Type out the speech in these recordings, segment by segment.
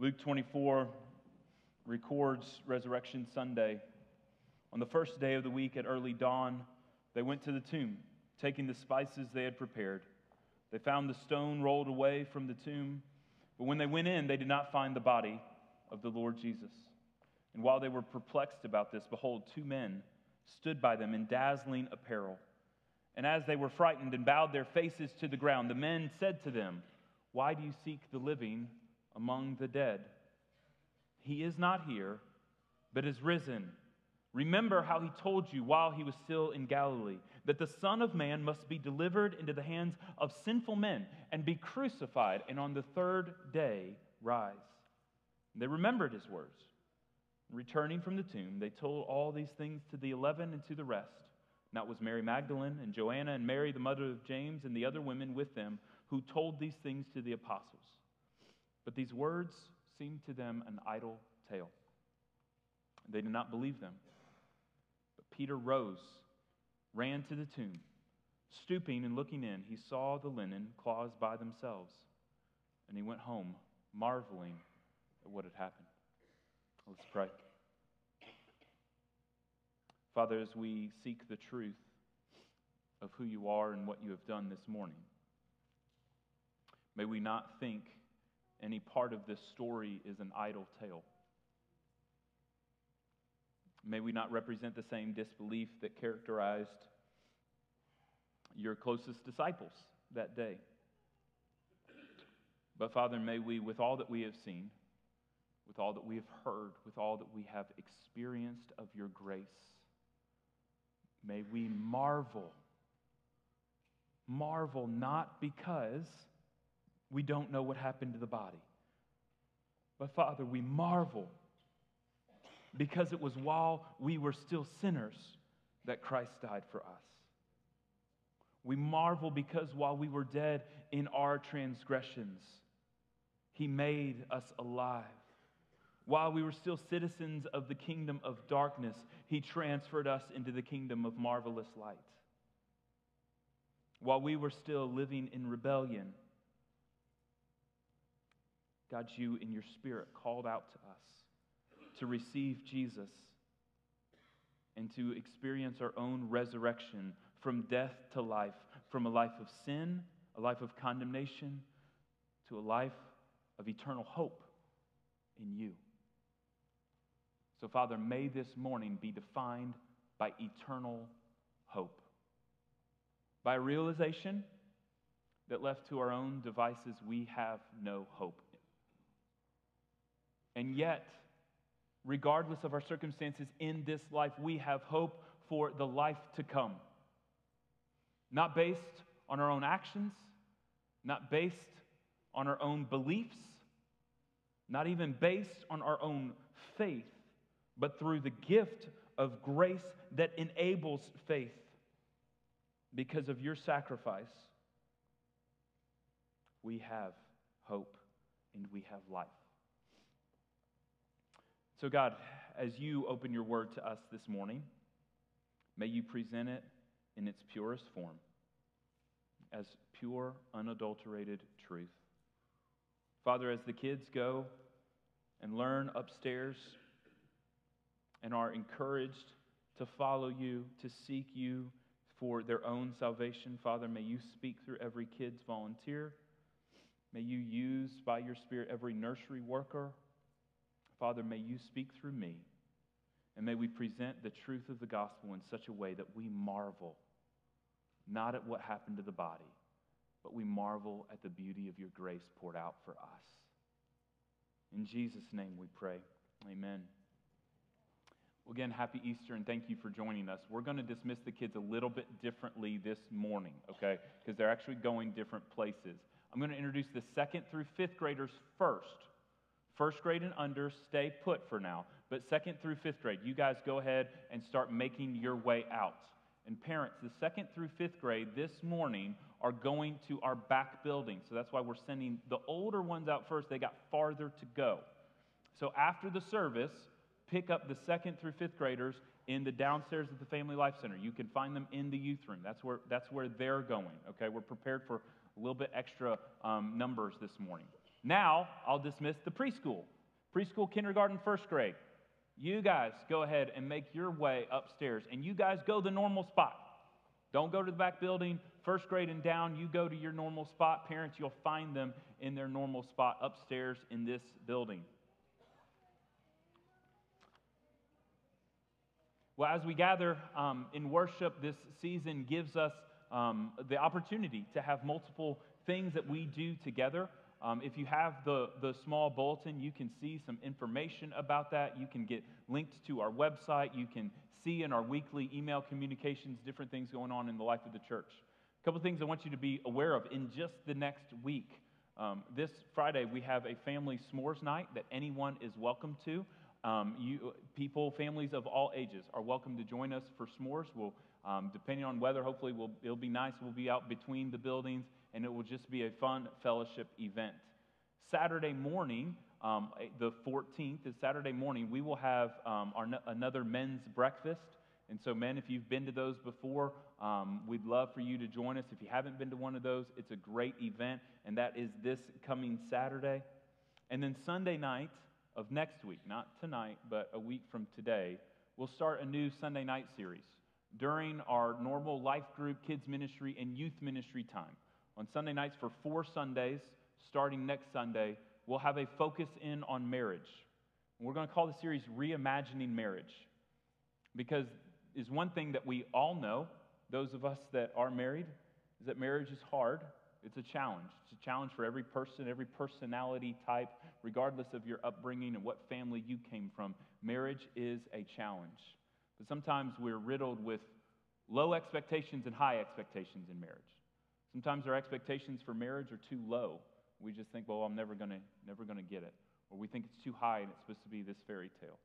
Luke 24 records Resurrection Sunday. On the first day of the week at early dawn, they went to the tomb, taking the spices they had prepared. They found the stone rolled away from the tomb, but when they went in, they did not find the body of the Lord Jesus. And while they were perplexed about this, behold, two men stood by them in dazzling apparel. And as they were frightened and bowed their faces to the ground, the men said to them, Why do you seek the living among the dead? He is not here, but is risen. Remember how he told you while he was still in Galilee that the Son of Man must be delivered into the hands of sinful men and be crucified, and on the third day rise. And they remembered his words. Returning from the tomb, they told all these things to the eleven and to the rest. Now it was Mary Magdalene and Joanna and Mary, the mother of James, and the other women with them who told these things to the apostles. But these words seemed to them an idle tale. They did not believe them. But Peter rose, ran to the tomb. Stooping and looking in, he saw the linen cloths by themselves, and he went home, marveling at what had happened. Let's pray. Father, as we seek the truth of who you are and what you have done this morning, may we not think any part of this story is an idle tale. May we not represent the same disbelief that characterized your closest disciples that day. But Father, may we, with all that we have seen, with all that we have heard, with all that we have experienced of your grace, may we marvel. Marvel not because we don't know what happened to the body, but Father, we marvel because it was while we were still sinners that Christ died for us. We marvel because while we were dead in our transgressions, He made us alive. While we were still citizens of the kingdom of darkness, He transferred us into the kingdom of marvelous light. While we were still living in rebellion, God, you in your spirit called out to us to receive Jesus and to experience our own resurrection from death to life, from a life of sin, a life of condemnation, to a life of eternal hope in you. So, Father, may this morning be defined by eternal hope, by realization that left to our own devices, we have no hope. And yet, regardless of our circumstances in this life, we have hope for the life to come. Not based on our own actions, not based on our own beliefs, not even based on our own faith, but through the gift of grace that enables faith because of your sacrifice. We have hope and we have life. So, God, as you open your word to us this morning, may you present it in its purest form as pure, unadulterated truth. Father, as the kids go and learn upstairs and are encouraged to follow you, to seek you for their own salvation, Father, may you speak through every kid's volunteer. May you use by your Spirit every nursery worker Father, may you speak through me, and may we present the truth of the gospel in such a way that we marvel not at what happened to the body, but we marvel at the beauty of your grace poured out for us. In Jesus' name we pray. Amen. Well, again, happy Easter and thank you for joining us. We're going to dismiss the kids a little bit differently this morning, okay? Because they're actually going different places. I'm going to introduce the second through fifth graders first. First grade and under, stay put for now. But second through fifth grade, you guys go ahead and start making your way out. And parents, the second through fifth grade this morning are going to our back building. So that's why we're sending the older ones out first. They got farther to go. So after the service, pick up the second through fifth graders in the downstairs of the Family Life Center. You can find them in the youth room. That's where, that's where they're going. Okay, we're prepared for a little bit extra um, numbers this morning. Now I'll dismiss the preschool. Preschool, kindergarten, first grade. You guys go ahead and make your way upstairs, and you guys go the normal spot. Don't go to the back building, first grade and down. You go to your normal spot. Parents, you'll find them in their normal spot upstairs in this building. Well, as we gather um, in worship, this season gives us um, the opportunity to have multiple things that we do together. Um, if you have the, the small bulletin, you can see some information about that. You can get linked to our website. You can see in our weekly email communications different things going on in the life of the church. A couple things I want you to be aware of in just the next week. Um, this Friday, we have a family s'mores night that anyone is welcome to. Um, you, people, families of all ages are welcome to join us for s'mores. We'll, um, depending on weather, hopefully we'll, it'll be nice. We'll be out between the buildings, and it will just be a fun fellowship event. Saturday morning, um, the 14th is Saturday morning, we will have um, our, another men's breakfast. And so, men, if you've been to those before, um, we'd love for you to join us. If you haven't been to one of those, it's a great event, and that is this coming Saturday. And then Sunday night, of next week, not tonight, but a week from today, we'll start a new Sunday night series during our normal life group, kids ministry, and youth ministry time. On Sunday nights for four Sundays, starting next Sunday, we'll have a focus in on marriage. We're going to call the series Reimagining Marriage because is one thing that we all know, those of us that are married, is that marriage is hard. It's a challenge. It's a challenge for every person, every personality type, regardless of your upbringing and what family you came from. Marriage is a challenge. But sometimes we're riddled with low expectations and high expectations in marriage. Sometimes our expectations for marriage are too low. We just think, well, I'm never going to never going to get it. Or we think it's too high and it's supposed to be this fairy tale.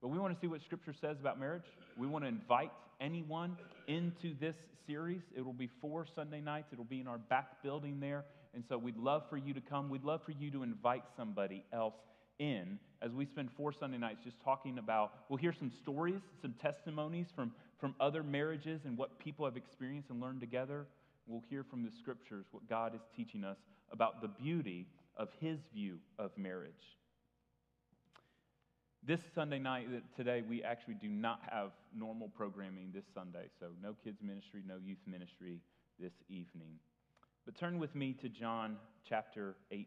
But we want to see what Scripture says about marriage. We want to invite anyone into this series. It will be four Sunday nights, it'll be in our back building there. And so we'd love for you to come. We'd love for you to invite somebody else in as we spend four Sunday nights just talking about, we'll hear some stories, some testimonies from, from other marriages and what people have experienced and learned together. We'll hear from the scriptures what God is teaching us about the beauty of His view of marriage. This Sunday night, today, we actually do not have normal programming this Sunday. So, no kids' ministry, no youth ministry this evening. But turn with me to John chapter 18.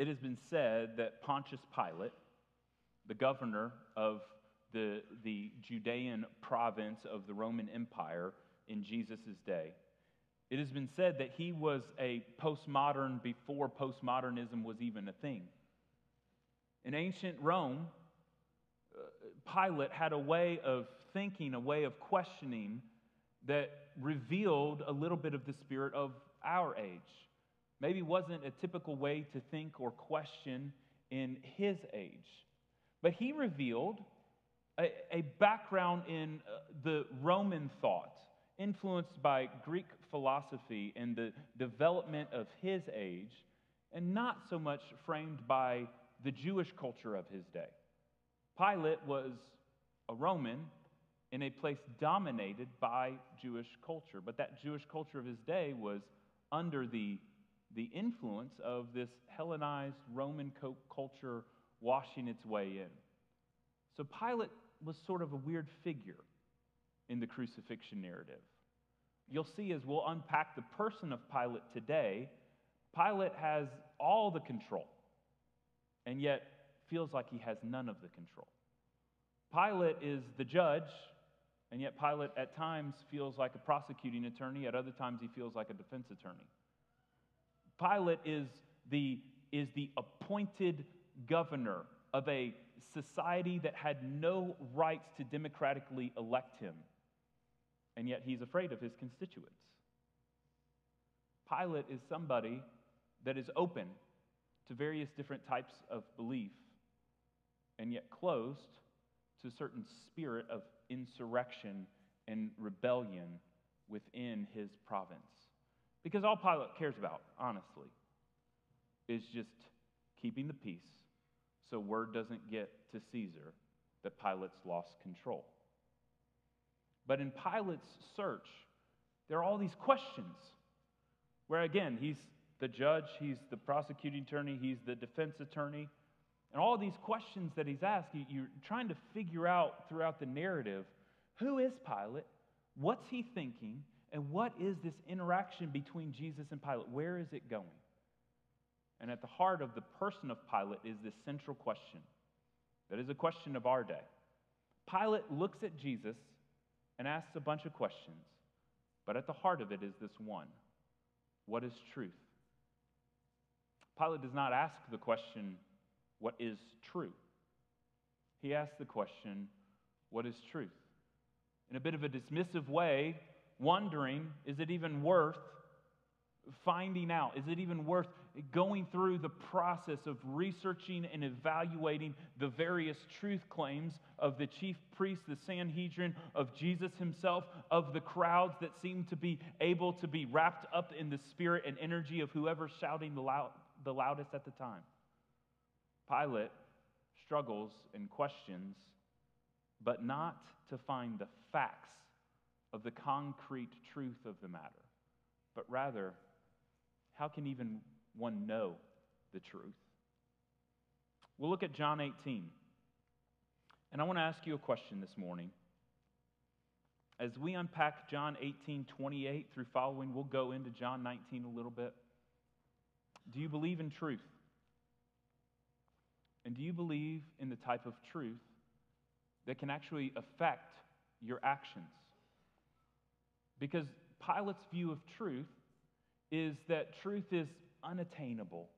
It has been said that Pontius Pilate, the governor of the, the Judean province of the Roman Empire in Jesus' day, it has been said that he was a postmodern before postmodernism was even a thing. In ancient Rome, uh, Pilate had a way of thinking, a way of questioning that revealed a little bit of the spirit of our age. Maybe wasn't a typical way to think or question in his age. But he revealed a, a background in uh, the Roman thought, influenced by Greek philosophy and the development of his age, and not so much framed by the Jewish culture of his day. Pilate was a Roman in a place dominated by Jewish culture, but that Jewish culture of his day was under the, the influence of this Hellenized Roman culture washing its way in. So Pilate was sort of a weird figure in the crucifixion narrative. You'll see as we'll unpack the person of Pilate today, Pilate has all the control, and yet feels like he has none of the control. Pilate is the judge, and yet Pilate at times feels like a prosecuting attorney, at other times he feels like a defense attorney. Pilate is the, is the appointed governor of a society that had no rights to democratically elect him, and yet he's afraid of his constituents. Pilate is somebody that is open to various different types of belief, and yet closed to a certain spirit of insurrection and rebellion within his province. Because all Pilate cares about, honestly, is just keeping the peace so word doesn't get to Caesar that Pilate's lost control. But in Pilate's search, there are all these questions where, again, he's the judge, he's the prosecuting attorney, he's the defense attorney. And all these questions that he's asked, you're trying to figure out throughout the narrative who is Pilate? What's he thinking? And what is this interaction between Jesus and Pilate? Where is it going? And at the heart of the person of Pilate is this central question that is a question of our day. Pilate looks at Jesus and asks a bunch of questions, but at the heart of it is this one What is truth? Pilate does not ask the question, What is true? He asks the question, What is truth? In a bit of a dismissive way, wondering, Is it even worth finding out? Is it even worth going through the process of researching and evaluating the various truth claims of the chief priests, the Sanhedrin, of Jesus himself, of the crowds that seem to be able to be wrapped up in the spirit and energy of whoever's shouting the, loud, the loudest at the time? Pilate struggles and questions, but not to find the facts of the concrete truth of the matter, but rather how can even one know the truth? We'll look at John 18. And I want to ask you a question this morning. As we unpack John 18, 28 through following, we'll go into John 19 a little bit. Do you believe in truth? And do you believe in the type of truth that can actually affect your actions? Because Pilate's view of truth is that truth is unattainable.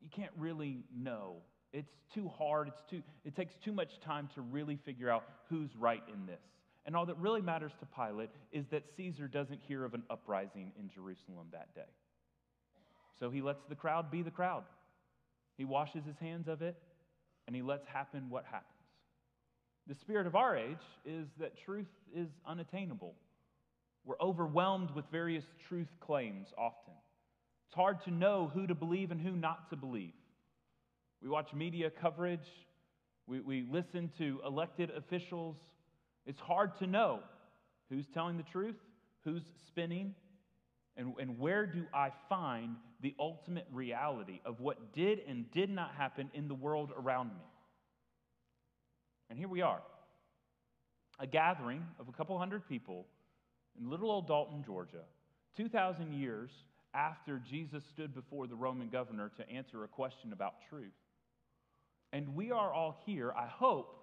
You can't really know. It's too hard. It's too, it takes too much time to really figure out who's right in this. And all that really matters to Pilate is that Caesar doesn't hear of an uprising in Jerusalem that day. So he lets the crowd be the crowd. He washes his hands of it, and he lets happen what happens. The spirit of our age is that truth is unattainable. We're overwhelmed with various truth claims often. It's hard to know who to believe and who not to believe. We watch media coverage, we, we listen to elected officials. It's hard to know who's telling the truth, who's spinning, and, and where do I find the ultimate reality of what did and did not happen in the world around me. And here we are a gathering of a couple hundred people in little old Dalton, Georgia, 2,000 years after Jesus stood before the Roman governor to answer a question about truth. And we are all here, I hope,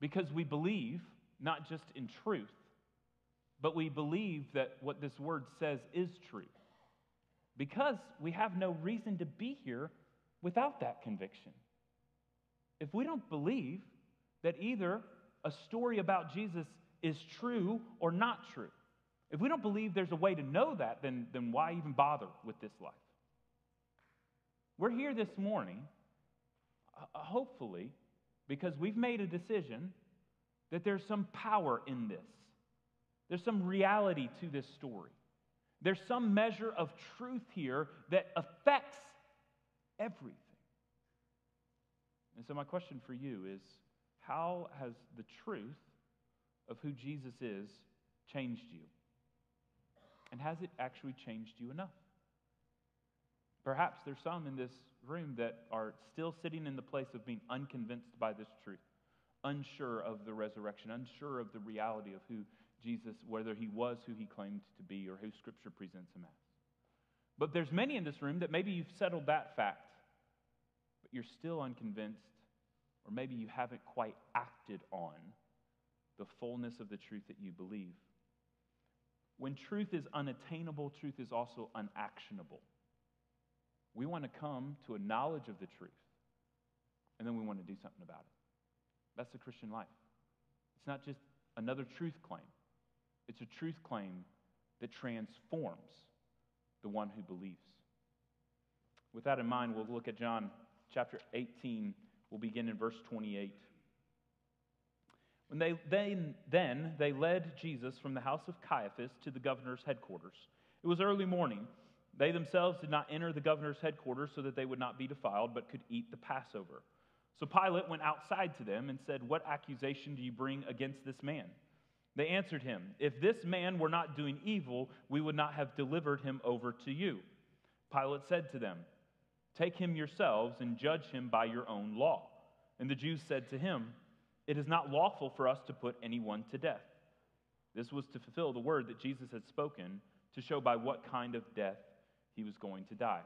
because we believe not just in truth, but we believe that what this word says is true. Because we have no reason to be here without that conviction. If we don't believe that either a story about Jesus is true or not true. If we don't believe there's a way to know that, then, then why even bother with this life? We're here this morning, uh, uh, hopefully, because we've made a decision that there's some power in this. There's some reality to this story. There's some measure of truth here that affects everything. And so, my question for you is how has the truth of who Jesus is changed you? And has it actually changed you enough? Perhaps there's some in this room that are still sitting in the place of being unconvinced by this truth, unsure of the resurrection, unsure of the reality of who Jesus, whether he was who he claimed to be or who Scripture presents him as. But there's many in this room that maybe you've settled that fact, but you're still unconvinced, or maybe you haven't quite acted on the fullness of the truth that you believe. When truth is unattainable, truth is also unactionable. We want to come to a knowledge of the truth, and then we want to do something about it. That's the Christian life. It's not just another truth claim, it's a truth claim that transforms the one who believes. With that in mind, we'll look at John chapter 18. We'll begin in verse 28. When they, they, then they led Jesus from the house of Caiaphas to the governor's headquarters. It was early morning. They themselves did not enter the governor's headquarters so that they would not be defiled, but could eat the Passover. So Pilate went outside to them and said, What accusation do you bring against this man? They answered him, If this man were not doing evil, we would not have delivered him over to you. Pilate said to them, Take him yourselves and judge him by your own law. And the Jews said to him, It is not lawful for us to put anyone to death. This was to fulfill the word that Jesus had spoken to show by what kind of death he was going to die.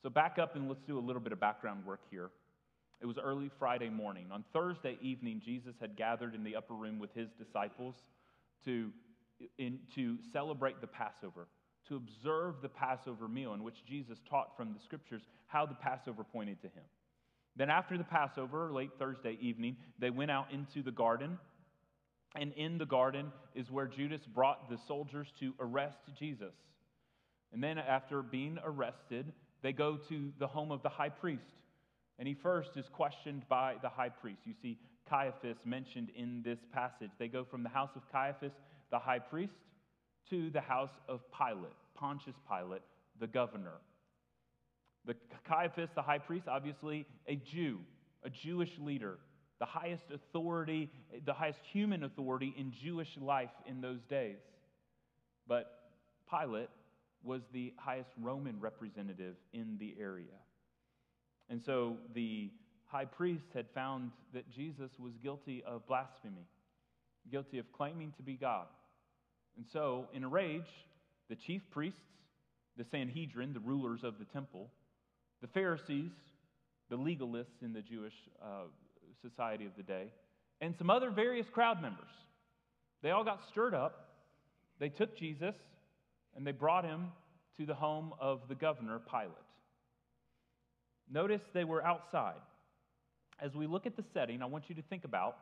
So, back up and let's do a little bit of background work here. It was early Friday morning. On Thursday evening, Jesus had gathered in the upper room with his disciples to, in, to celebrate the Passover, to observe the Passover meal in which Jesus taught from the scriptures how the Passover pointed to him. Then, after the Passover, late Thursday evening, they went out into the garden. And in the garden is where Judas brought the soldiers to arrest Jesus. And then, after being arrested, they go to the home of the high priest. And he first is questioned by the high priest. You see Caiaphas mentioned in this passage. They go from the house of Caiaphas, the high priest, to the house of Pilate, Pontius Pilate, the governor. The Caiaphas, the high priest, obviously a Jew, a Jewish leader, the highest authority, the highest human authority in Jewish life in those days. But Pilate was the highest Roman representative in the area. And so the high priest had found that Jesus was guilty of blasphemy, guilty of claiming to be God. And so, in a rage, the chief priests, the Sanhedrin, the rulers of the temple, the Pharisees, the legalists in the Jewish uh, society of the day, and some other various crowd members, they all got stirred up. They took Jesus and they brought him to the home of the governor, Pilate. Notice they were outside. As we look at the setting, I want you to think about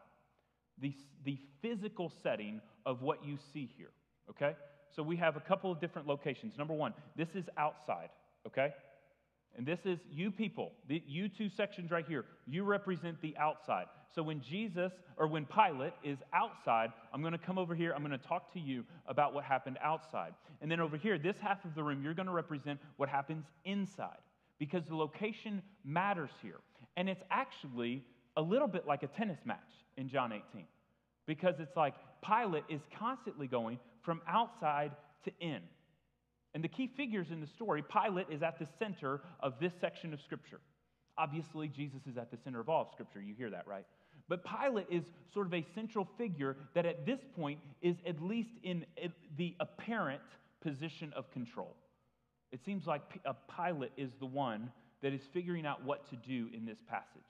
the, the physical setting of what you see here, okay? So we have a couple of different locations. Number one, this is outside, okay? And this is you people, the, you two sections right here, you represent the outside. So when Jesus or when Pilate is outside, I'm going to come over here, I'm going to talk to you about what happened outside. And then over here, this half of the room, you're going to represent what happens inside because the location matters here. And it's actually a little bit like a tennis match in John 18 because it's like Pilate is constantly going from outside to in. And the key figures in the story, Pilate is at the center of this section of Scripture. Obviously, Jesus is at the center of all of Scripture. You hear that, right? But Pilate is sort of a central figure that at this point is at least in the apparent position of control. It seems like a uh, Pilate is the one that is figuring out what to do in this passage.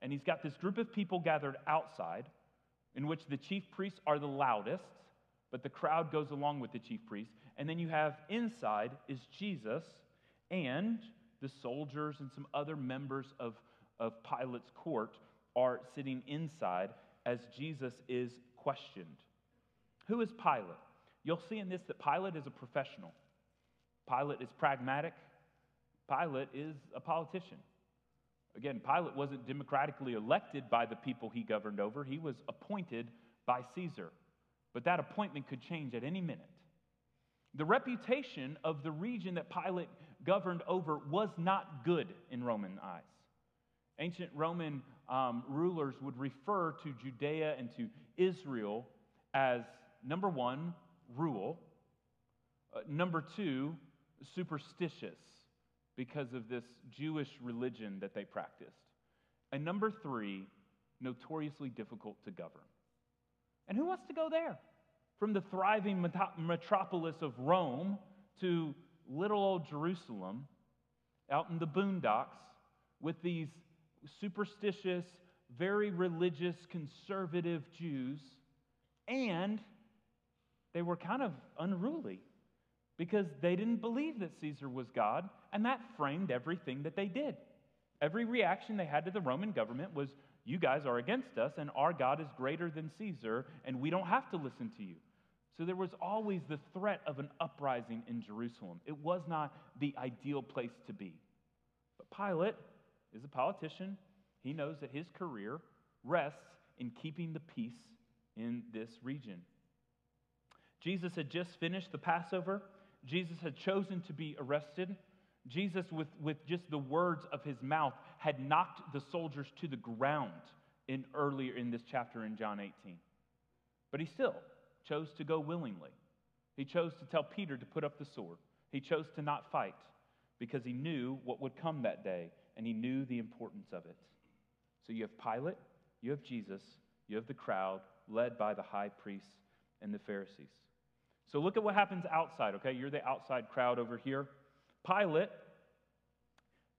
And he's got this group of people gathered outside, in which the chief priests are the loudest, but the crowd goes along with the chief priests. And then you have inside is Jesus and the soldiers and some other members of, of Pilate's court are sitting inside as Jesus is questioned. Who is Pilate? You'll see in this that Pilate is a professional. Pilate is pragmatic. Pilate is a politician. Again, Pilate wasn't democratically elected by the people he governed over, he was appointed by Caesar. But that appointment could change at any minute. The reputation of the region that Pilate governed over was not good in Roman eyes. Ancient Roman um, rulers would refer to Judea and to Israel as number one, rule, uh, number two, superstitious because of this Jewish religion that they practiced. And number three, notoriously difficult to govern. And who wants to go there? From the thriving metropolis of Rome to little old Jerusalem, out in the boondocks, with these superstitious, very religious, conservative Jews, and they were kind of unruly because they didn't believe that Caesar was God, and that framed everything that they did. Every reaction they had to the Roman government was, You guys are against us, and our God is greater than Caesar, and we don't have to listen to you. So there was always the threat of an uprising in Jerusalem. It was not the ideal place to be. But Pilate is a politician. He knows that his career rests in keeping the peace in this region. Jesus had just finished the Passover Jesus had chosen to be arrested. Jesus, with, with just the words of his mouth, had knocked the soldiers to the ground in earlier in this chapter in John 18. But he still chose to go willingly. He chose to tell Peter to put up the sword. He chose to not fight because he knew what would come that day and he knew the importance of it. So you have Pilate, you have Jesus, you have the crowd led by the high priests and the Pharisees. So look at what happens outside, okay? You're the outside crowd over here. Pilate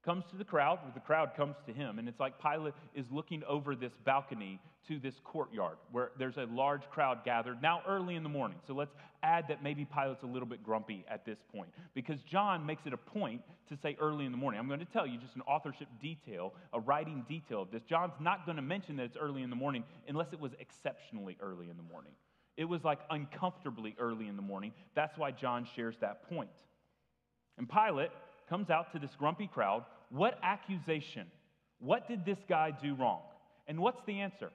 comes to the crowd, or the crowd comes to him, and it's like Pilate is looking over this balcony to this courtyard where there's a large crowd gathered now early in the morning. So let's add that maybe Pilate's a little bit grumpy at this point because John makes it a point to say early in the morning. I'm going to tell you just an authorship detail, a writing detail of this. John's not going to mention that it's early in the morning unless it was exceptionally early in the morning. It was like uncomfortably early in the morning. That's why John shares that point. And Pilate comes out to this grumpy crowd. What accusation? What did this guy do wrong? And what's the answer?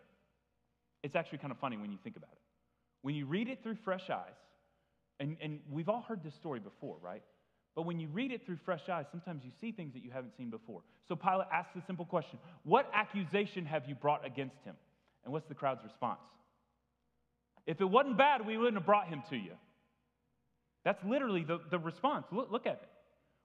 It's actually kind of funny when you think about it. When you read it through fresh eyes, and, and we've all heard this story before, right? But when you read it through fresh eyes, sometimes you see things that you haven't seen before. So Pilate asks the simple question What accusation have you brought against him? And what's the crowd's response? If it wasn't bad, we wouldn't have brought him to you. That's literally the, the response. Look, look at it.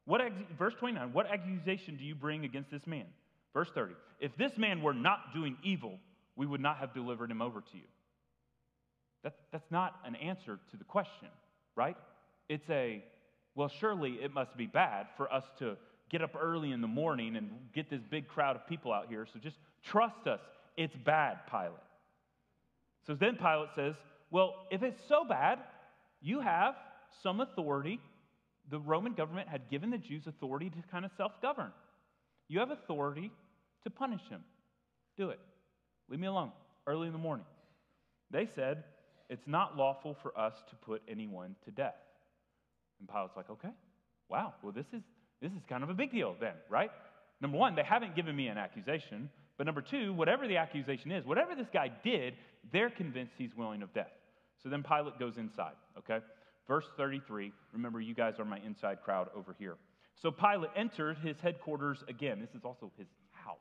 What, verse 29, what accusation do you bring against this man? Verse 30, if this man were not doing evil, we would not have delivered him over to you. That, that's not an answer to the question, right? It's a, well, surely it must be bad for us to get up early in the morning and get this big crowd of people out here, so just trust us. It's bad, Pilate. So then Pilate says, well, if it's so bad, you have some authority the Roman government had given the Jews authority to kind of self govern. You have authority to punish him. Do it. Leave me alone early in the morning. They said, It's not lawful for us to put anyone to death. And Pilate's like, Okay, wow, well, this is, this is kind of a big deal then, right? Number one, they haven't given me an accusation. But number two, whatever the accusation is, whatever this guy did, they're convinced he's willing of death. So then Pilate goes inside, okay? Verse 33, remember, you guys are my inside crowd over here. So Pilate entered his headquarters again. This is also his house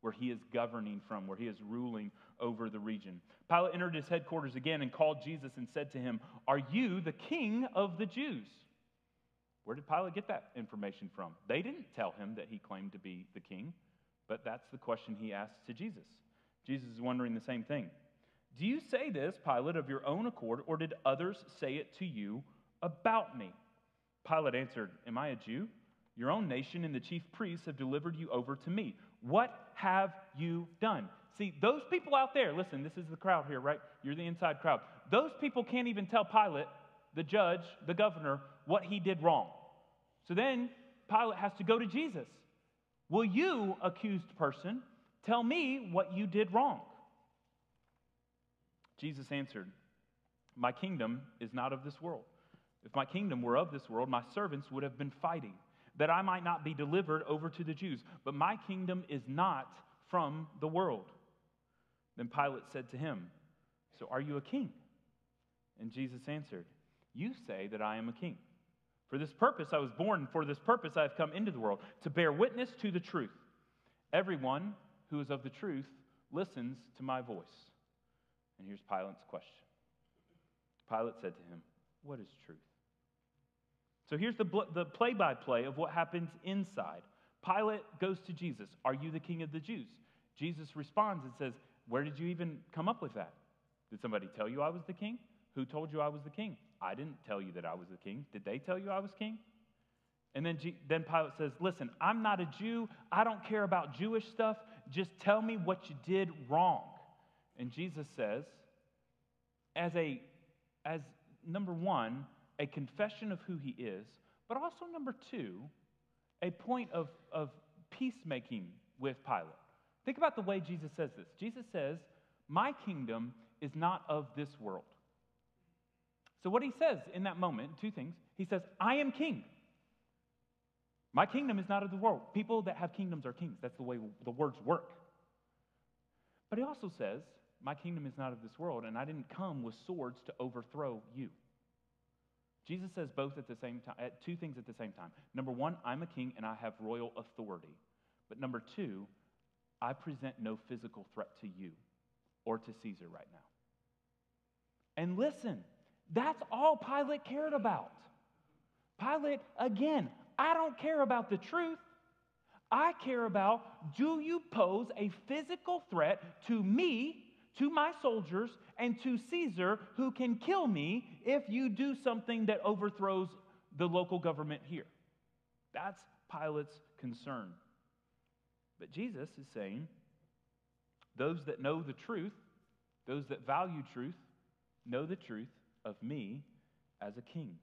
where he is governing from, where he is ruling over the region. Pilate entered his headquarters again and called Jesus and said to him, Are you the king of the Jews? Where did Pilate get that information from? They didn't tell him that he claimed to be the king, but that's the question he asked to Jesus. Jesus is wondering the same thing. Do you say this, Pilate, of your own accord, or did others say it to you about me? Pilate answered, Am I a Jew? Your own nation and the chief priests have delivered you over to me. What have you done? See, those people out there, listen, this is the crowd here, right? You're the inside crowd. Those people can't even tell Pilate, the judge, the governor, what he did wrong. So then Pilate has to go to Jesus. Will you, accused person, tell me what you did wrong? Jesus answered, My kingdom is not of this world. If my kingdom were of this world, my servants would have been fighting, that I might not be delivered over to the Jews. But my kingdom is not from the world. Then Pilate said to him, So are you a king? And Jesus answered, You say that I am a king. For this purpose I was born, and for this purpose I have come into the world, to bear witness to the truth. Everyone who is of the truth listens to my voice. And here's Pilate's question Pilate said to him, What is truth? So here's the, the play-by-play of what happens inside. Pilate goes to Jesus, Are you the king of the Jews? Jesus responds and says, Where did you even come up with that? Did somebody tell you I was the king? Who told you I was the king? I didn't tell you that I was the king. Did they tell you I was king? And then, G- then Pilate says, Listen, I'm not a Jew. I don't care about Jewish stuff. Just tell me what you did wrong. And Jesus says, as a as number one, a confession of who he is, but also number two, a point of, of peacemaking with Pilate. Think about the way Jesus says this. Jesus says, My kingdom is not of this world. So, what he says in that moment, two things. He says, I am king. My kingdom is not of the world. People that have kingdoms are kings. That's the way the words work. But he also says, my kingdom is not of this world, and I didn't come with swords to overthrow you. Jesus says both at the same time, two things at the same time. Number one, I'm a king and I have royal authority. But number two, I present no physical threat to you or to Caesar right now. And listen, that's all Pilate cared about. Pilate, again, I don't care about the truth. I care about do you pose a physical threat to me, to my soldiers, and to Caesar, who can kill me if you do something that overthrows the local government here? That's Pilate's concern. But Jesus is saying, those that know the truth, those that value truth, know the truth of me as a king.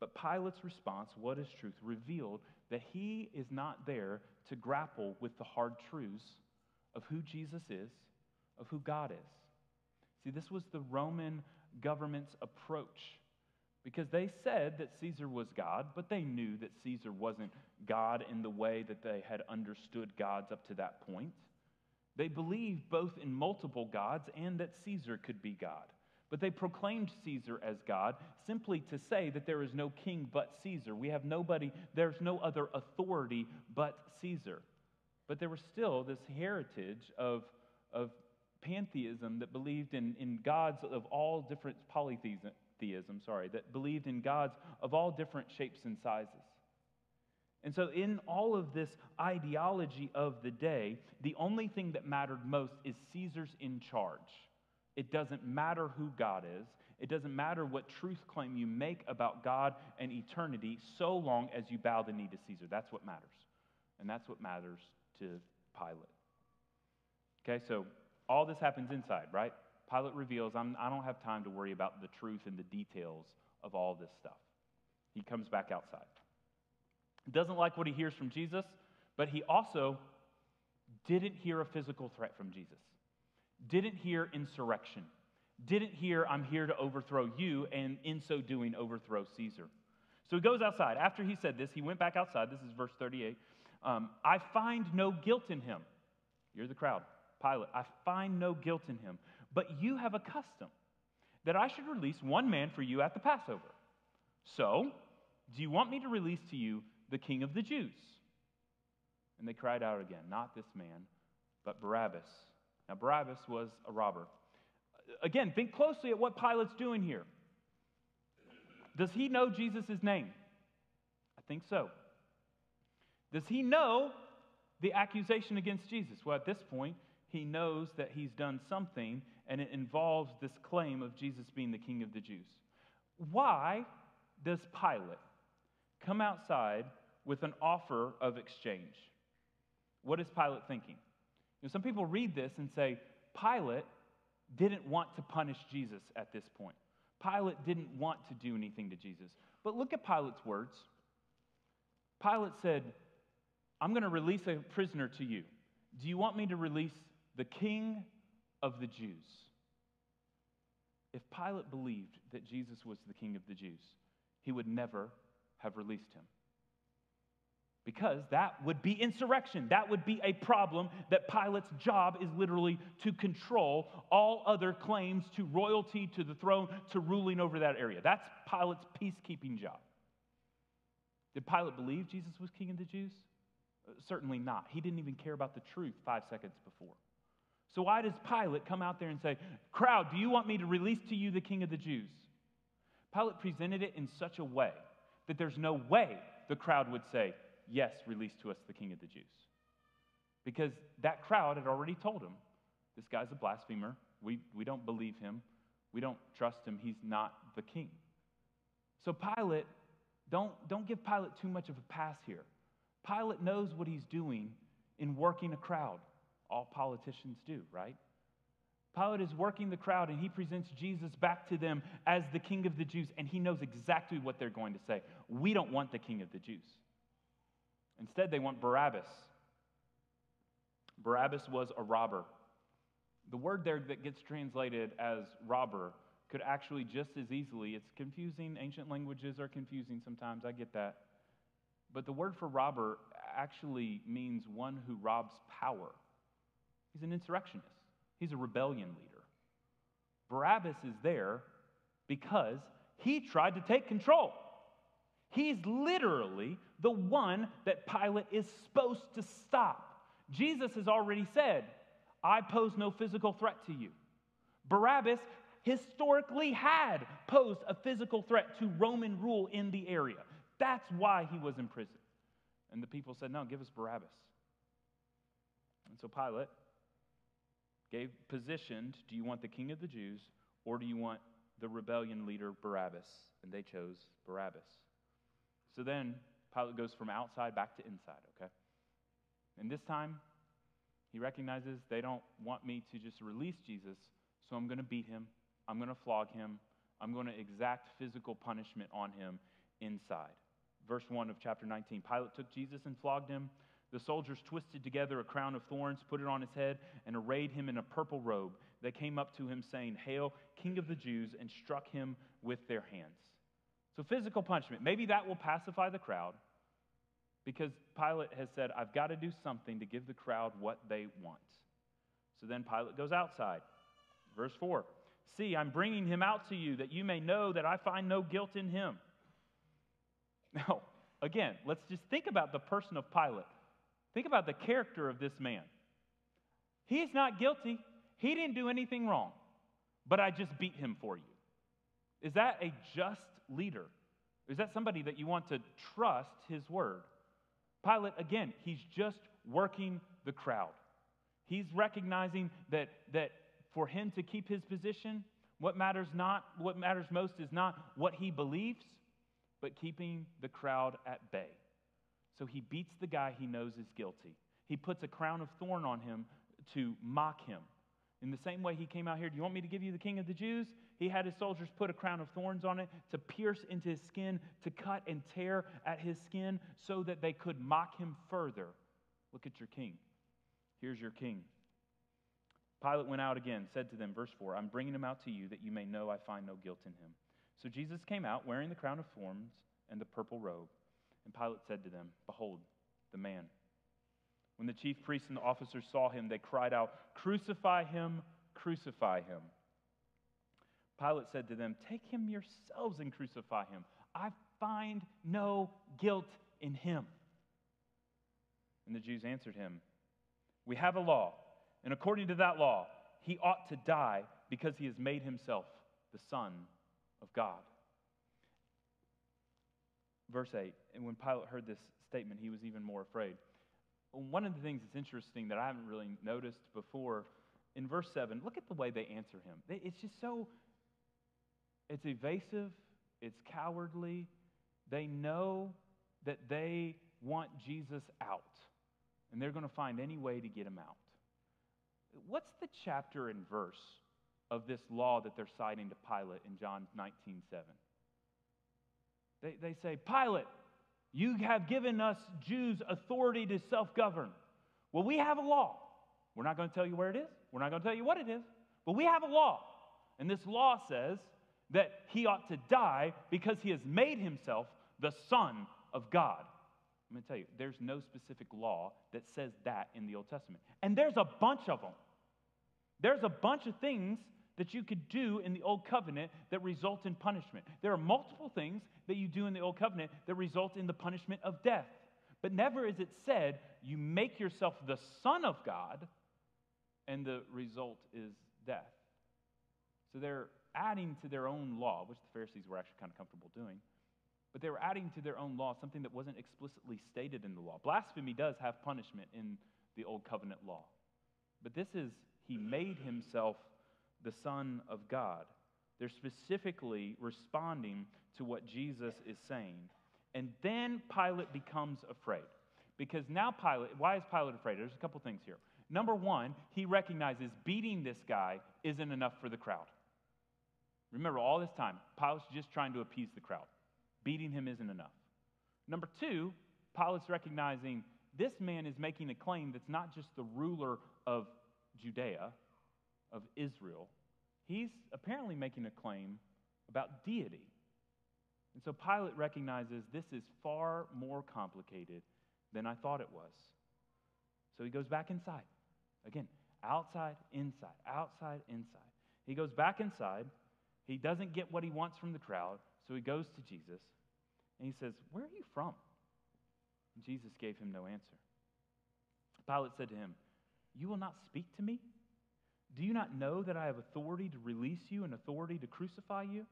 But Pilate's response, what is truth, revealed that he is not there to grapple with the hard truths of who Jesus is, of who God is. See, this was the Roman government's approach because they said that Caesar was God, but they knew that Caesar wasn't God in the way that they had understood gods up to that point. They believed both in multiple gods and that Caesar could be God. But they proclaimed Caesar as God simply to say that there is no king but Caesar. We have nobody, there's no other authority but Caesar. But there was still this heritage of, of pantheism that believed in, in gods of all different polytheism, theism, sorry, that believed in gods of all different shapes and sizes. And so, in all of this ideology of the day, the only thing that mattered most is Caesar's in charge. It doesn't matter who God is. It doesn't matter what truth claim you make about God and eternity, so long as you bow the knee to Caesar. That's what matters. And that's what matters to Pilate. Okay, so all this happens inside, right? Pilate reveals, I'm, I don't have time to worry about the truth and the details of all this stuff. He comes back outside. Doesn't like what he hears from Jesus, but he also didn't hear a physical threat from Jesus didn't hear insurrection, didn't hear, I'm here to overthrow you, and in so doing, overthrow Caesar. So he goes outside. After he said this, he went back outside. This is verse 38. Um, I find no guilt in him. You're the crowd. Pilate, I find no guilt in him. But you have a custom that I should release one man for you at the Passover. So, do you want me to release to you the king of the Jews? And they cried out again, Not this man, but Barabbas. Now, Barabbas was a robber. Again, think closely at what Pilate's doing here. Does he know Jesus' name? I think so. Does he know the accusation against Jesus? Well, at this point, he knows that he's done something, and it involves this claim of Jesus being the king of the Jews. Why does Pilate come outside with an offer of exchange? What is Pilate thinking? know, some people read this and say, Pilate didn't want to punish Jesus at this point. Pilate didn't want to do anything to Jesus. But look at Pilate's words. Pilate said, I'm going to release a prisoner to you. Do you want me to release the king of the Jews? If Pilate believed that Jesus was the king of the Jews, he would never have released him because that would be insurrection. That would be a problem that Pilate's job is literally to control all other claims to royalty, to the throne, to ruling over that area. That's Pilate's peacekeeping job. Did Pilate believe Jesus was king of the Jews? Uh, certainly not. He didn't even care about the truth five seconds before. So, why does Pilate come out there and say, Crowd, do you want me to release to you the king of the Jews? Pilate presented it in such a way that there's no way the crowd would say, Yes, release to us the king of the Jews. Because that crowd had already told him, This guy's a blasphemer. We, we don't believe him. We don't trust him. He's not the king. So, Pilate, don't, don't give Pilate too much of a pass here. Pilate knows what he's doing in working a crowd. All politicians do, right? Pilate is working the crowd and he presents Jesus back to them as the king of the Jews, and he knows exactly what they're going to say. We don't want the king of the Jews. Instead, they want Barabbas. Barabbas was a robber. The word there that gets translated as robber could actually just as easily, it's confusing. Ancient languages are confusing sometimes, I get that. But the word for robber actually means one who robs power. He's an insurrectionist, he's a rebellion leader. Barabbas is there because he tried to take control. He's literally the one that Pilate is supposed to stop. Jesus has already said, I pose no physical threat to you. Barabbas historically had posed a physical threat to Roman rule in the area. That's why he was in prison. And the people said, No, give us Barabbas. And so Pilate gave positioned, do you want the king of the Jews or do you want the rebellion leader Barabbas? And they chose Barabbas. So then Pilate goes from outside back to inside, okay? And this time, he recognizes they don't want me to just release Jesus, so I'm going to beat him, I'm going to flog him, I'm going to exact physical punishment on him inside. Verse 1 of chapter 19 Pilate took Jesus and flogged him. The soldiers twisted together a crown of thorns, put it on his head, and arrayed him in a purple robe. They came up to him, saying, Hail, King of the Jews, and struck him with their hands. So, physical punishment. Maybe that will pacify the crowd because Pilate has said, I've got to do something to give the crowd what they want. So then Pilate goes outside. Verse 4 See, I'm bringing him out to you that you may know that I find no guilt in him. Now, again, let's just think about the person of Pilate. Think about the character of this man. He's not guilty, he didn't do anything wrong, but I just beat him for you. Is that a just leader? Is that somebody that you want to trust his word? Pilate, again, he's just working the crowd. He's recognizing that, that for him to keep his position, what matters not, what matters most is not what he believes, but keeping the crowd at bay. So he beats the guy he knows is guilty. He puts a crown of thorn on him to mock him. In the same way he came out here, do you want me to give you the king of the Jews? He had his soldiers put a crown of thorns on it to pierce into his skin, to cut and tear at his skin so that they could mock him further. Look at your king. Here's your king. Pilate went out again, said to them, verse 4, I'm bringing him out to you that you may know I find no guilt in him. So Jesus came out wearing the crown of thorns and the purple robe. And Pilate said to them, Behold, the man. When the chief priests and the officers saw him, they cried out, Crucify him, crucify him. Pilate said to them, Take him yourselves and crucify him. I find no guilt in him. And the Jews answered him, We have a law, and according to that law, he ought to die because he has made himself the Son of God. Verse 8, and when Pilate heard this statement, he was even more afraid. One of the things that's interesting that I haven't really noticed before in verse 7, look at the way they answer him. It's just so, it's evasive, it's cowardly. They know that they want Jesus out, and they're going to find any way to get him out. What's the chapter and verse of this law that they're citing to Pilate in John 19 7? They, they say, Pilate, you have given us Jews authority to self govern. Well, we have a law. We're not going to tell you where it is, we're not going to tell you what it is, but we have a law. And this law says that he ought to die because he has made himself the Son of God. I'm going to tell you, there's no specific law that says that in the Old Testament. And there's a bunch of them. There's a bunch of things that you could do in the Old Covenant that result in punishment. There are multiple things that you do in the Old Covenant that result in the punishment of death. But never is it said, you make yourself the Son of God, and the result is death. So they're adding to their own law, which the Pharisees were actually kind of comfortable doing. But they were adding to their own law something that wasn't explicitly stated in the law. Blasphemy does have punishment in the Old Covenant law. But this is, he made himself the Son of God. They're specifically responding to what Jesus is saying. And then Pilate becomes afraid. Because now Pilate, why is Pilate afraid? There's a couple things here. Number one, he recognizes beating this guy isn't enough for the crowd. Remember, all this time, Pilate's just trying to appease the crowd. Beating him isn't enough. Number two, Pilate's recognizing this man is making a claim that's not just the ruler of Judea, of Israel, he's apparently making a claim about deity. And so Pilate recognizes this is far more complicated than I thought it was. So he goes back inside. Again, outside, inside, outside, inside. He goes back inside. He doesn't get what he wants from the crowd, so he goes to Jesus and he says, Where are you from? And Jesus gave him no answer. Pilate said to him, You will not speak to me? Do you not know that I have authority to release you and authority to crucify you?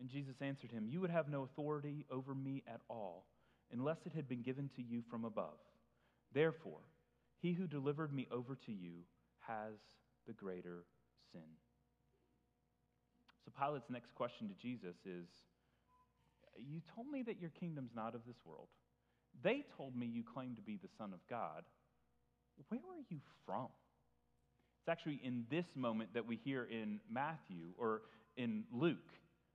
And Jesus answered him, You would have no authority over me at all, unless it had been given to you from above. Therefore, he who delivered me over to you has the greater sin. So Pilate's next question to Jesus is You told me that your kingdom's not of this world. They told me you claim to be the Son of God. Where are you from? It's actually in this moment that we hear in Matthew or in Luke.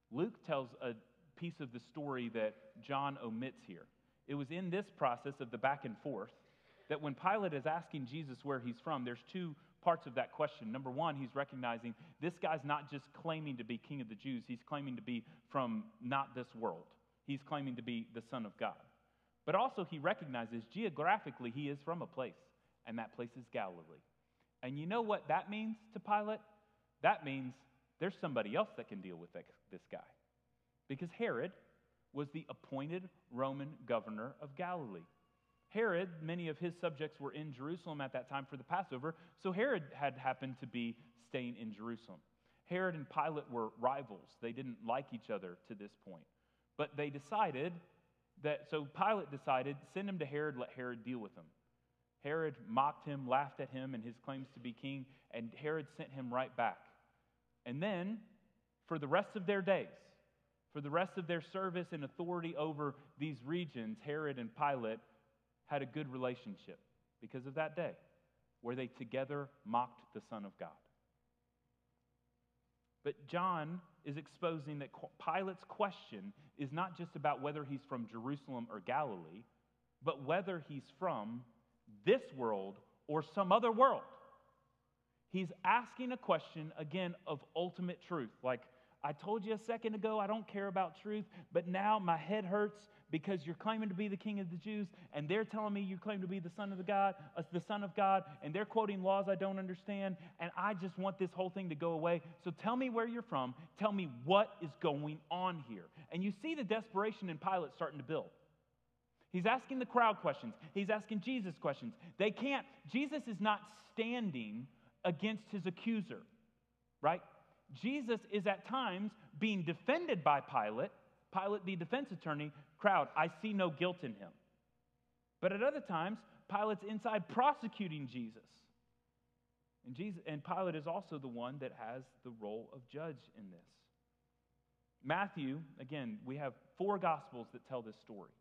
Luke tells a piece of the story that John omits here. It was in this process of the back and forth that when Pilate is asking Jesus where he's from, there's two parts of that question. Number one, he's recognizing this guy's not just claiming to be king of the Jews, he's claiming to be from not this world. He's claiming to be the Son of God. But also, he recognizes geographically he is from a place, and that place is Galilee. And you know what that means to Pilate? That means there's somebody else that can deal with this guy. Because Herod was the appointed Roman governor of Galilee. Herod, many of his subjects were in Jerusalem at that time for the Passover, so Herod had happened to be staying in Jerusalem. Herod and Pilate were rivals. They didn't like each other to this point. But they decided that, so Pilate decided, send him to Herod, let Herod deal with him. Herod mocked him, laughed at him and his claims to be king, and Herod sent him right back. And then, for the rest of their days, for the rest of their service and authority over these regions, Herod and Pilate had a good relationship because of that day where they together mocked the Son of God. But John is exposing that Pilate's question is not just about whether he's from Jerusalem or Galilee, but whether he's from this world or some other world. He's asking a question, again, of ultimate truth. Like, I told you a second ago, I don't care about truth, but now my head hurts because you're claiming to be the king of the Jews, and they're telling me you claim to be the son of the God, uh, the son of God, and they're quoting laws I don't understand, and I just want this whole thing to go away. So tell me where you're from. Tell me what is going on here. And you see the desperation in Pilate starting to build. He's asking the crowd questions. He's asking Jesus questions. They can't, Jesus is not standing against his accuser, right? Jesus is at times being defended by Pilate, Pilate, the defense attorney, crowd, I see no guilt in him. But at other times, Pilate's inside prosecuting Jesus. And, Jesus, and Pilate is also the one that has the role of judge in this. Matthew, again, we have four gospels that tell this story,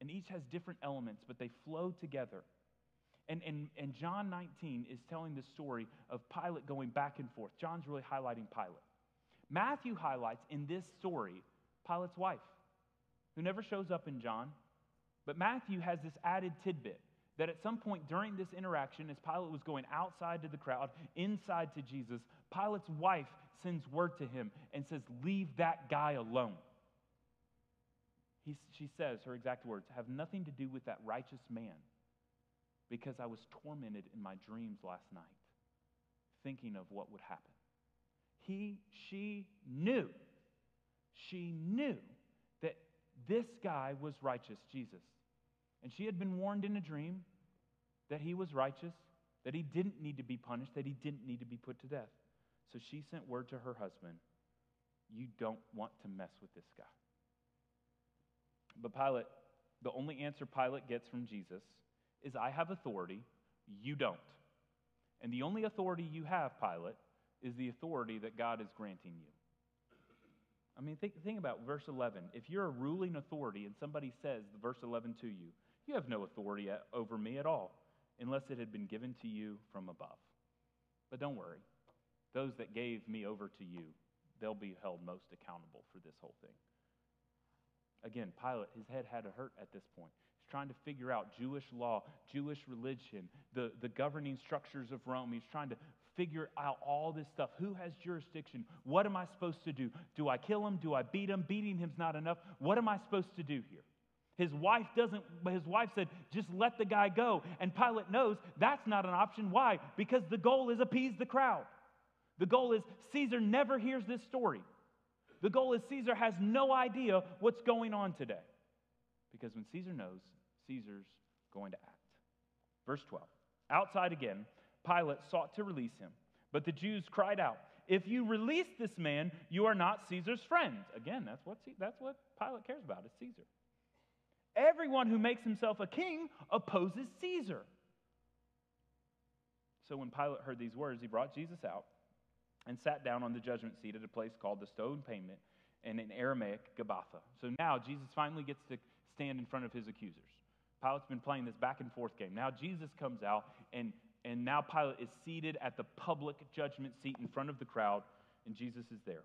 and each has different elements, but they flow together. And, and, and John 19 is telling the story of Pilate going back and forth. John's really highlighting Pilate. Matthew highlights in this story Pilate's wife who never shows up in John. But Matthew has this added tidbit that at some point during this interaction, as Pilate was going outside to the crowd, inside to Jesus, Pilate's wife sends word to him and says, Leave that guy alone. He, she says, her exact words, have nothing to do with that righteous man because I was tormented in my dreams last night, thinking of what would happen. He, she knew, she knew that this guy was righteous, Jesus. And she had been warned in a dream that he was righteous, that he didn't need to be punished, that he didn't need to be put to death. So she sent word to her husband You don't want to mess with this guy. But Pilate, the only answer Pilate gets from Jesus is I have authority, you don't. And the only authority you have, Pilate, is the authority that God is granting you. I mean, think, think about verse 11. If you're a ruling authority and somebody says verse 11 to you, you have no authority over me at all unless it had been given to you from above. But don't worry, those that gave me over to you, they'll be held most accountable for this whole thing. Again, Pilate, his head had to hurt at this point. He's trying to figure out Jewish law, Jewish religion, the, the governing structures of Rome. He's trying to figure out all this stuff. Who has jurisdiction? What am I supposed to do? Do I kill him? Do I beat him? Beating him's not enough. What am I supposed to do here? His wife doesn't, but his wife said, just let the guy go. And Pilate knows that's not an option. Why? Because the goal is appease the crowd. The goal is Caesar never hears this story. The goal is Caesar has no idea what's going on today. Because when Caesar knows, Caesar's going to act. Verse 12. Outside again, Pilate sought to release him, But the Jews cried out, If you release this man, you are not Caesar's friend. Again, that's what, that's what Pilate cares about, is Caesar. Everyone who makes himself a king opposes Caesar. So when Pilate heard these words, he brought Jesus out and sat down on the judgment seat at a place called the Stone Pavement and in Aramaic, Gabbatha. So now Jesus finally gets to stand in front of his accusers. Pilate's been playing this back and forth game. Now Jesus comes out, and, and now Pilate is seated at the public judgment seat in front of the crowd, and Jesus is there.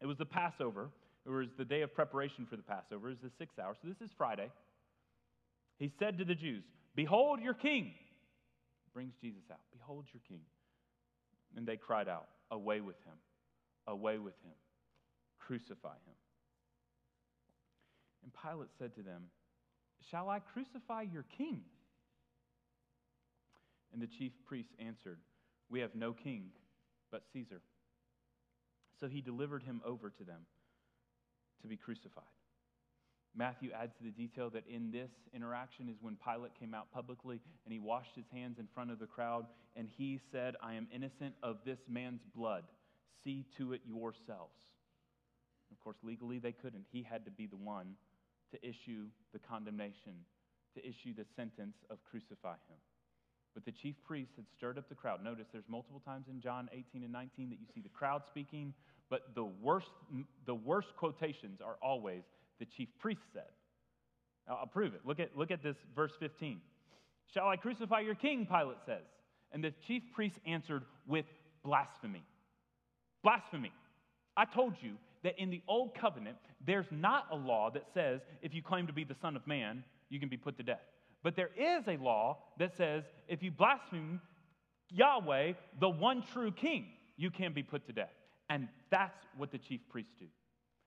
It was the Passover. It was the day of preparation for the Passover. It was the sixth hour. So this is Friday. He said to the Jews, Behold your king. Brings Jesus out. Behold your king. And they cried out, Away with him! Away with him! Crucify him. And Pilate said to them, Shall I crucify your king? And the chief priests answered, We have no king but Caesar. So he delivered him over to them to be crucified. Matthew adds to the detail that in this interaction is when Pilate came out publicly and he washed his hands in front of the crowd and he said, I am innocent of this man's blood. See to it yourselves. Of course, legally they couldn't. He had to be the one to issue the condemnation, to issue the sentence of crucify him. But the chief priests had stirred up the crowd. Notice there's multiple times in John 18 and 19 that you see the crowd speaking, but the worst, the worst quotations are always the chief priest said. Now, I'll prove it. Look at, look at this verse 15. Shall I crucify your king? Pilate says. And the chief priest answered with blasphemy. Blasphemy. I told you that in the old covenant, there's not a law that says if you claim to be the Son of Man, you can be put to death. But there is a law that says if you blaspheme Yahweh, the one true king, you can be put to death. And that's what the chief priests do.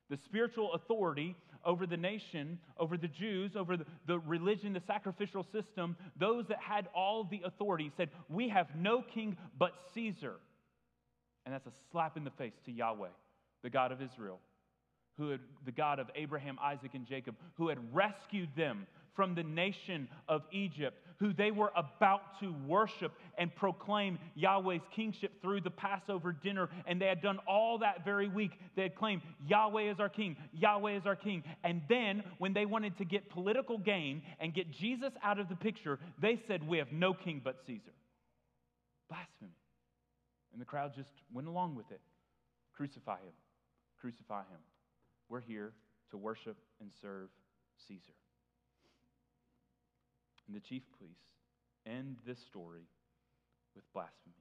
The spiritual authority over the nation, over the Jews, over the, the religion, the sacrificial system, those that had all the authority said, We have no king but Caesar. And that's a slap in the face to Yahweh the God of Israel, who had, the God of Abraham, Isaac, and Jacob, who had rescued them from the nation of Egypt, who they were about to worship and proclaim Yahweh's kingship through the Passover dinner. And they had done all that very week. They had claimed, Yahweh is our king, Yahweh is our king. And then, when they wanted to get political gain and get Jesus out of the picture, they said, We have no king but Caesar. Blasphemy. And the crowd just went along with it. Crucify him. Crucify him. We're here to worship and serve Caesar. And the chief priests end this story with blasphemy.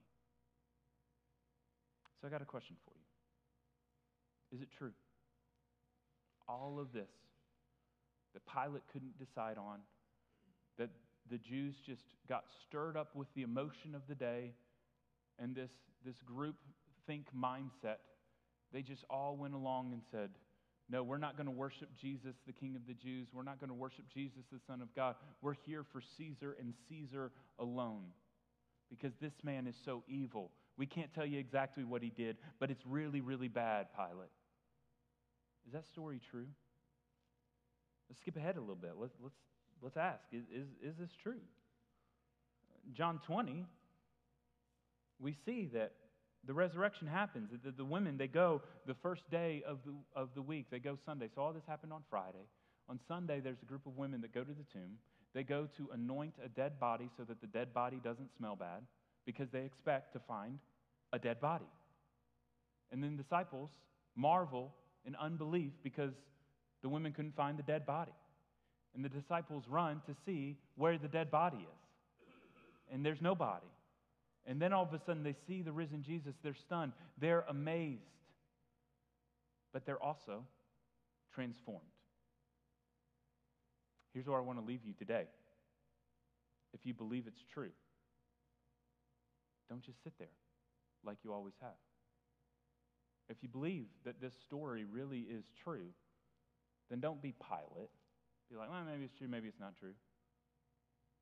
So I got a question for you. Is it true? All of this that Pilate couldn't decide on, that the Jews just got stirred up with the emotion of the day and this, this group think mindset they just all went along and said, No, we're not going to worship Jesus, the King of the Jews. We're not going to worship Jesus, the Son of God. We're here for Caesar and Caesar alone because this man is so evil. We can't tell you exactly what he did, but it's really, really bad, Pilate. Is that story true? Let's skip ahead a little bit. Let's, let's, let's ask is, is, is this true? John 20, we see that the resurrection happens. The, the, women, they go the first day of the, of the week. They go Sunday. So all this happened on Friday. On Sunday, there's a group of women that go to the tomb. They go to anoint a dead body so that the dead body doesn't smell bad because they expect to find a dead body. And then disciples marvel in unbelief because the women couldn't find the dead body. And the disciples run to see where the dead body is. And there's no body. And then all of a sudden they see the risen Jesus. They're stunned. They're amazed. But they're also transformed. Here's where I want to leave you today. If you believe it's true, don't just sit there like you always have. If you believe that this story really is true, then don't be Pilate. Be like, well, maybe it's true, maybe it's not true.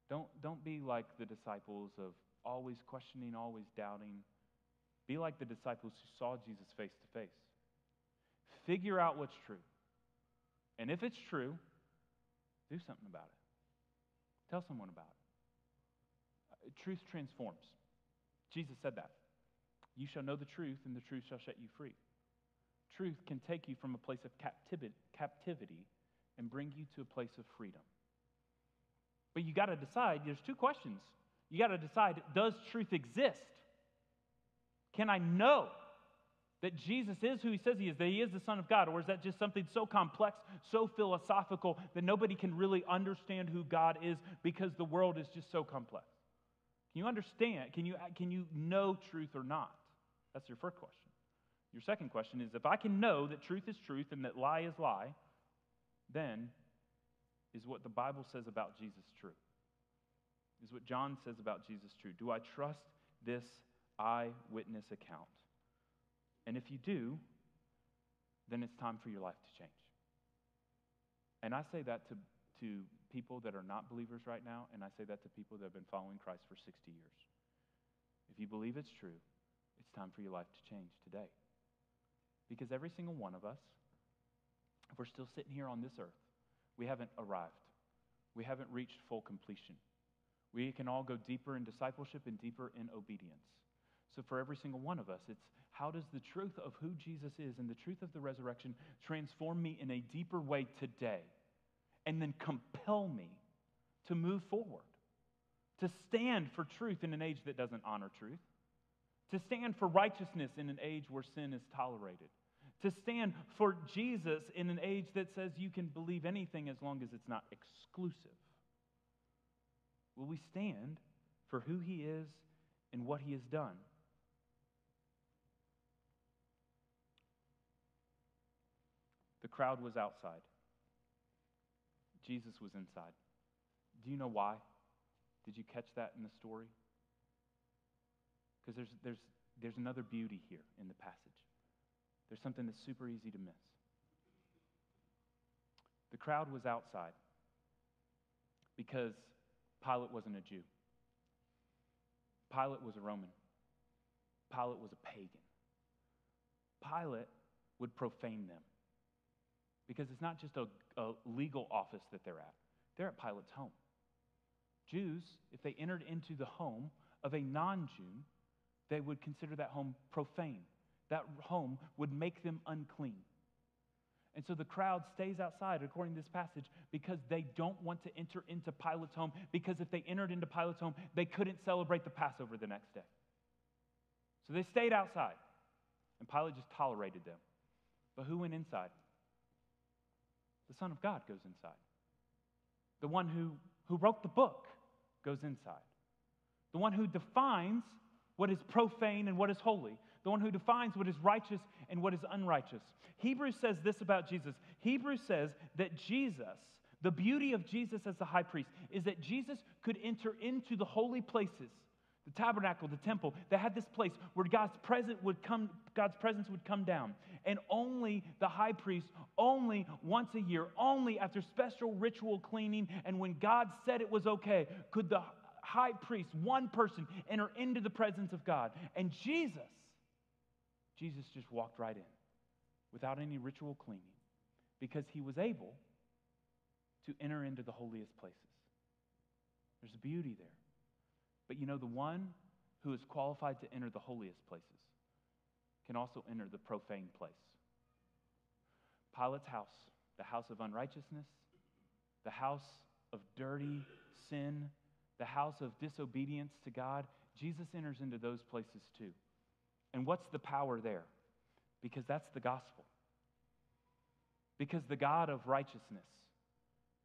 Don't, don't be like the disciples of always questioning, always doubting. Be like the disciples who saw Jesus face to face. Figure out what's true. And if it's true, do something about it. Tell someone about it. Uh, truth transforms. Jesus said that. You shall know the truth, and the truth shall set you free. Truth can take you from a place of captivity, captivity and bring you to a place of freedom. But you got to decide there's two questions. You got to decide does truth exist? Can I know that Jesus is who he says he is, that he is the Son of God? Or is that just something so complex, so philosophical, that nobody can really understand who God is because the world is just so complex? Can you understand? Can you, can you know truth or not? That's your first question. Your second question is if I can know that truth is truth and that lie is lie, then is what the Bible says about Jesus true? Is what John says about Jesus true? Do I trust this eyewitness account? And if you do, then it's time for your life to change. And I say that to, to people that are not believers right now, and I say that to people that have been following Christ for 60 years. If you believe it's true, it's time for your life to change today. Because every single one of us, if we're still sitting here on this earth, we haven't arrived. We haven't reached full completion. We can all go deeper in discipleship and deeper in obedience. So, for every single one of us, it's how does the truth of who Jesus is and the truth of the resurrection transform me in a deeper way today and then compel me to move forward, to stand for truth in an age that doesn't honor truth, to stand for righteousness in an age where sin is tolerated, to stand for Jesus in an age that says you can believe anything as long as it's not exclusive. Will we stand for who he is and what he has done? The crowd was outside. Jesus was inside. Do you know why? Did you catch that in the story? Because there's, there's, there's another beauty here in the passage. There's something that's super easy to miss. The crowd was outside because Pilate wasn't a Jew. Pilate was a Roman. Pilate was a pagan. Pilate would profane them because it's not just a, a, legal office that they're at, they're at Pilate's home. Jews, if they entered into the home of a non Jew, they would consider that home profane. That home would make them unclean. And so the crowd stays outside, according to this passage, because they don't want to enter into Pilate's home, because if they entered into Pilate's home, they couldn't celebrate the Passover the next day. So they stayed outside, and Pilate just tolerated them. But who went inside? The Son of God goes inside. The one who, who wrote the book goes inside. The one who defines what is profane and what is holy, the one who defines what is righteous and what is unrighteous. Hebrews says this about Jesus. Hebrews says that Jesus, the beauty of Jesus as the high priest, is that Jesus could enter into the holy places, the tabernacle, the temple, that had this place where God's presence would come, God's presence would come down. And only the high priest, only once a year, only after special ritual cleaning, and when God said it was okay, could the high priest, one person, enter into the presence of God. And Jesus, Jesus just walked right in without any ritual cleaning because he was able to enter into the holiest places. There's beauty there. But you know, the one who is qualified to enter the holiest places can also enter the profane place. Pilate's house, the house of unrighteousness, the house of dirty sin, the house of disobedience to God, Jesus enters into those places too. And what's the power there? Because that's the gospel. Because the God of righteousness,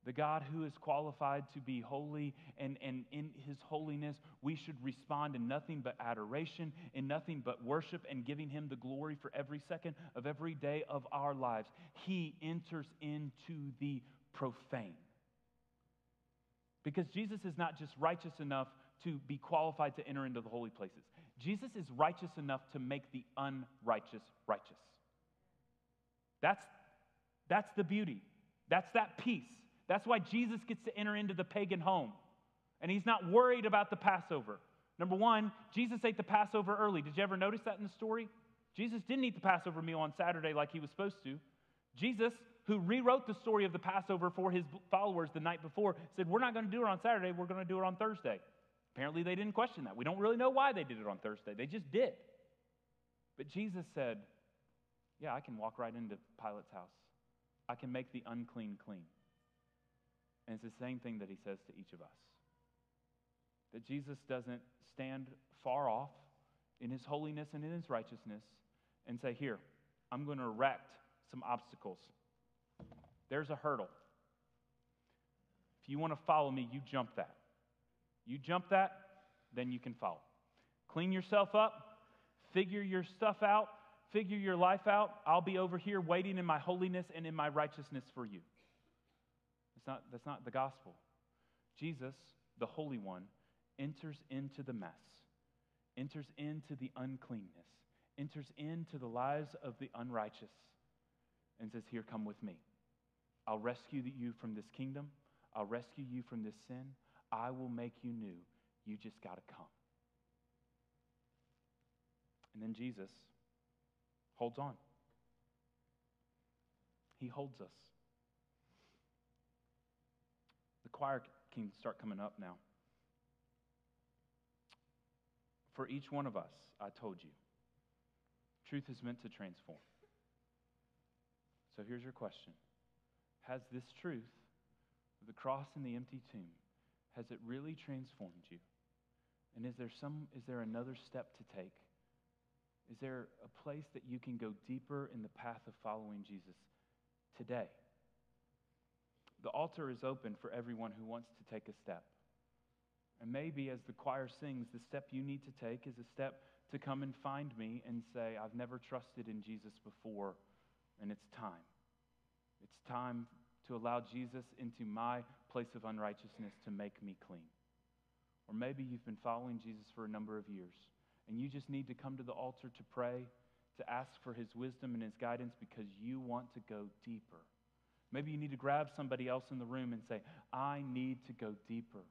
the God who is qualified to be holy, and, and in his holiness, we should respond in nothing but adoration, in nothing but worship, and giving him the glory for every second of every day of our lives. He enters into the profane. Because Jesus is not just righteous enough to be qualified to enter into the holy places, Jesus is righteous enough to make the unrighteous righteous. That's, that's the beauty. That's that peace. That's why Jesus gets to enter into the pagan home. And he's not worried about the Passover. Number one, Jesus ate the Passover early. Did you ever notice that in the story? Jesus didn't eat the Passover meal on Saturday like he was supposed to. Jesus who rewrote the story of the Passover for his followers the night before, said, We're not going to do it on Saturday, we're going to do it on Thursday. Apparently, they didn't question that. We don't really know why they did it on Thursday, they just did. But Jesus said, Yeah, I can walk right into Pilate's house. I can make the unclean clean. And it's the same thing that he says to each of us. That Jesus doesn't stand far off in his holiness and in his righteousness and say, Here, I'm going to erect some obstacles. There's a hurdle. If you want to follow me, you jump that. You jump that, then you can follow. Clean yourself up, figure your stuff out, figure your life out. I'll be over here waiting in my holiness and in my righteousness for you. That's not, that's not the gospel. Jesus, the Holy One, enters into the mess, enters into the uncleanness, enters into the lives of the unrighteous, and says, Here, come with me. I'll rescue you from this kingdom. I'll rescue you from this sin. I will make you new. You just got to come. And then Jesus holds on. He holds us. The choir can start coming up now. For each one of us, I told you, truth is meant to transform. So here's your question Has this truth, the cross and the empty tomb, has it really transformed you? And is there some is there another step to take? Is there a place that you can go deeper in the path of following Jesus today? The altar is open for everyone who wants to take a step. And maybe as the choir sings, the step you need to take is a step to come and find me and say, I've never trusted in Jesus before, and it's time. It's time to allow Jesus into my place of unrighteousness to make me clean. Or maybe you've been following Jesus for a number of years and you just need to come to the altar to pray, to ask for his wisdom and his guidance because you want to go deeper. Maybe you need to grab somebody else in the room and say, I need to go deeper.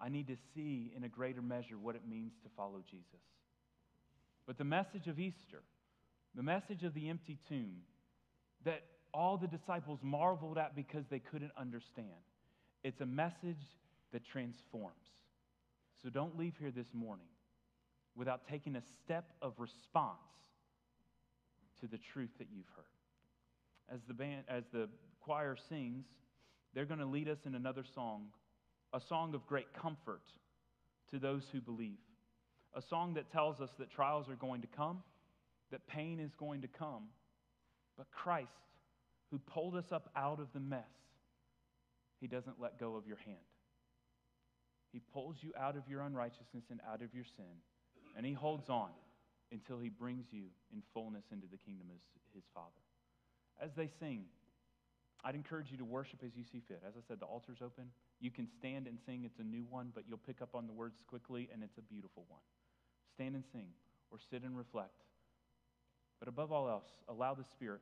I need to see in a greater measure what it means to follow Jesus. But the message of Easter, the message of the empty tomb, that all the disciples marveled at because they couldn't understand, it's a message that transforms. So don't leave here this morning without taking a step of response to the truth that you've heard. As the band as the choir sings, they're going to lead us in another song, a song of great comfort to those who believe. A song that tells us that trials are going to come, that pain is going to come, but Christ, who pulled us up out of the mess, he doesn't let go of your hand. He pulls you out of your unrighteousness and out of your sin and he holds on until he brings you in fullness into the kingdom as his Father. As they sing, I'd encourage you to worship as you see fit. As I said, the altar's open. You can stand and sing. It's a new one, but you'll pick up on the words quickly, and it's a beautiful one. Stand and sing, or sit and reflect. But above all else, allow the Spirit